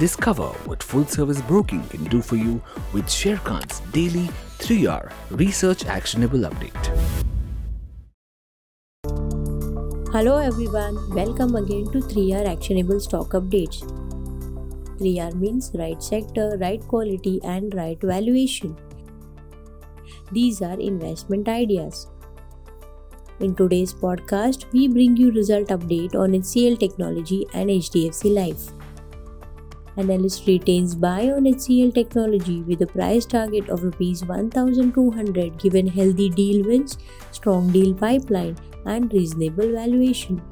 Discover what full service broking can do for you with Sharekhan's daily 3R research actionable update. Hello everyone, welcome again to 3R actionable stock updates. 3R means right sector, right quality, and right valuation. These are investment ideas. In today's podcast, we bring you result update on HCL Technology and HDFC Life. Analyst retains buy on HCL Technology with a price target of Rs 1200 given healthy deal wins, strong deal pipeline, and reasonable valuation.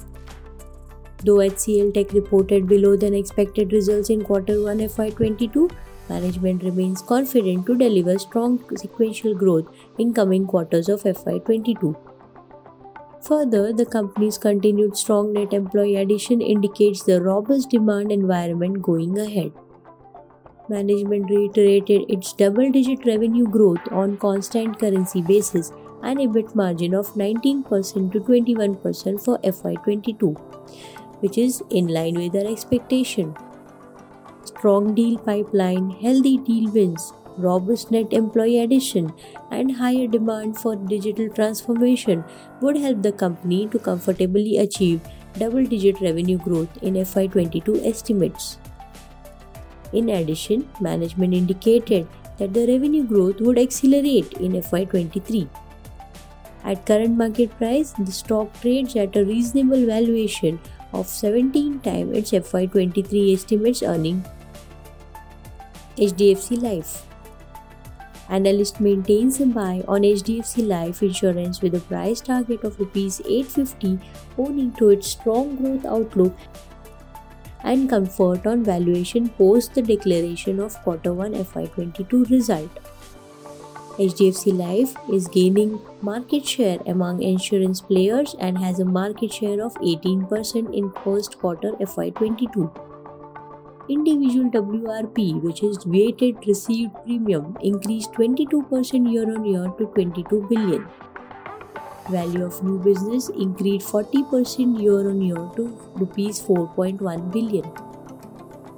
Though HCL Tech reported below than expected results in quarter 1 FY22, management remains confident to deliver strong sequential growth in coming quarters of FY22. Further, the company's continued strong net employee addition indicates the robust demand environment going ahead. Management reiterated its double digit revenue growth on constant currency basis and EBIT margin of 19% to 21% for FY22, which is in line with our expectation. Strong deal pipeline, healthy deal wins, robust net employee addition, and higher demand for digital transformation would help the company to comfortably achieve double digit revenue growth in FY22 estimates. In addition, management indicated that the revenue growth would accelerate in FY23. At current market price, the stock trades at a reasonable valuation of 17 times its FY23 estimates earning. HDFC Life Analyst maintains a buy on HDFC Life Insurance with a price target of Rs 850 owing to its strong growth outlook and comfort on valuation post the declaration of quarter 1 FY22 result. HDFC Life is gaining market share among insurance players and has a market share of 18% in first quarter FY22 individual WRP, which is weighted received premium, increased 22% year on year to 22 billion. Value of new business increased 40% year on year to rupees 4.1 billion.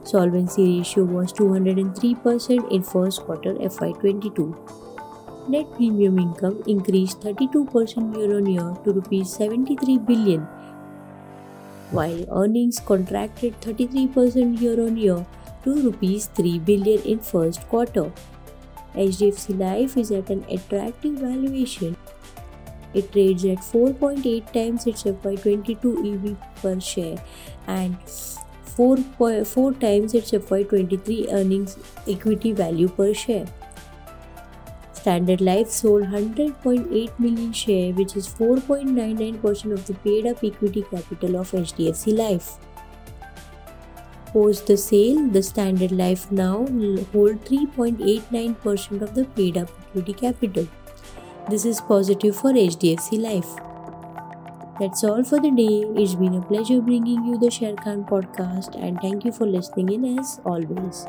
Solvency ratio was 203% in first quarter FY22. Net premium income increased 32% year on year to rupees 73 billion while earnings contracted 33% year on year to rupees 3 billion in first quarter. HDFC Life is at an attractive valuation. It trades at 4.8 times its FY22 EV per share and 4.4 times its FY23 earnings equity value per share. Standard Life sold 100.8 million share, which is 4.99% of the paid up equity capital of HDFC Life. Post the sale, the Standard Life now hold 3.89% of the paid up equity capital. This is positive for HDFC Life. That's all for the day. It's been a pleasure bringing you the Sharekhan podcast and thank you for listening in as always.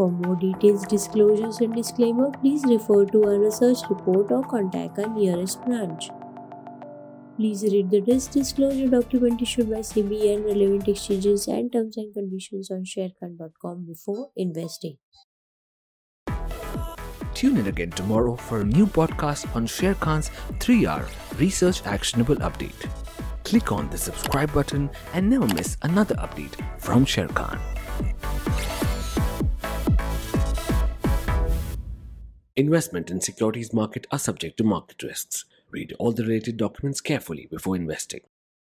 For more details, disclosures, and disclaimer, please refer to our research report or contact our nearest branch. Please read the risk disclosure document issued by SEBI and relevant exchanges and terms and conditions on sharekhan.com before investing. Tune in again tomorrow for a new podcast on Sharekhan's 3R Research Actionable Update. Click on the subscribe button and never miss another update from Sharekhan. Investment in securities market are subject to market risks. Read all the related documents carefully before investing.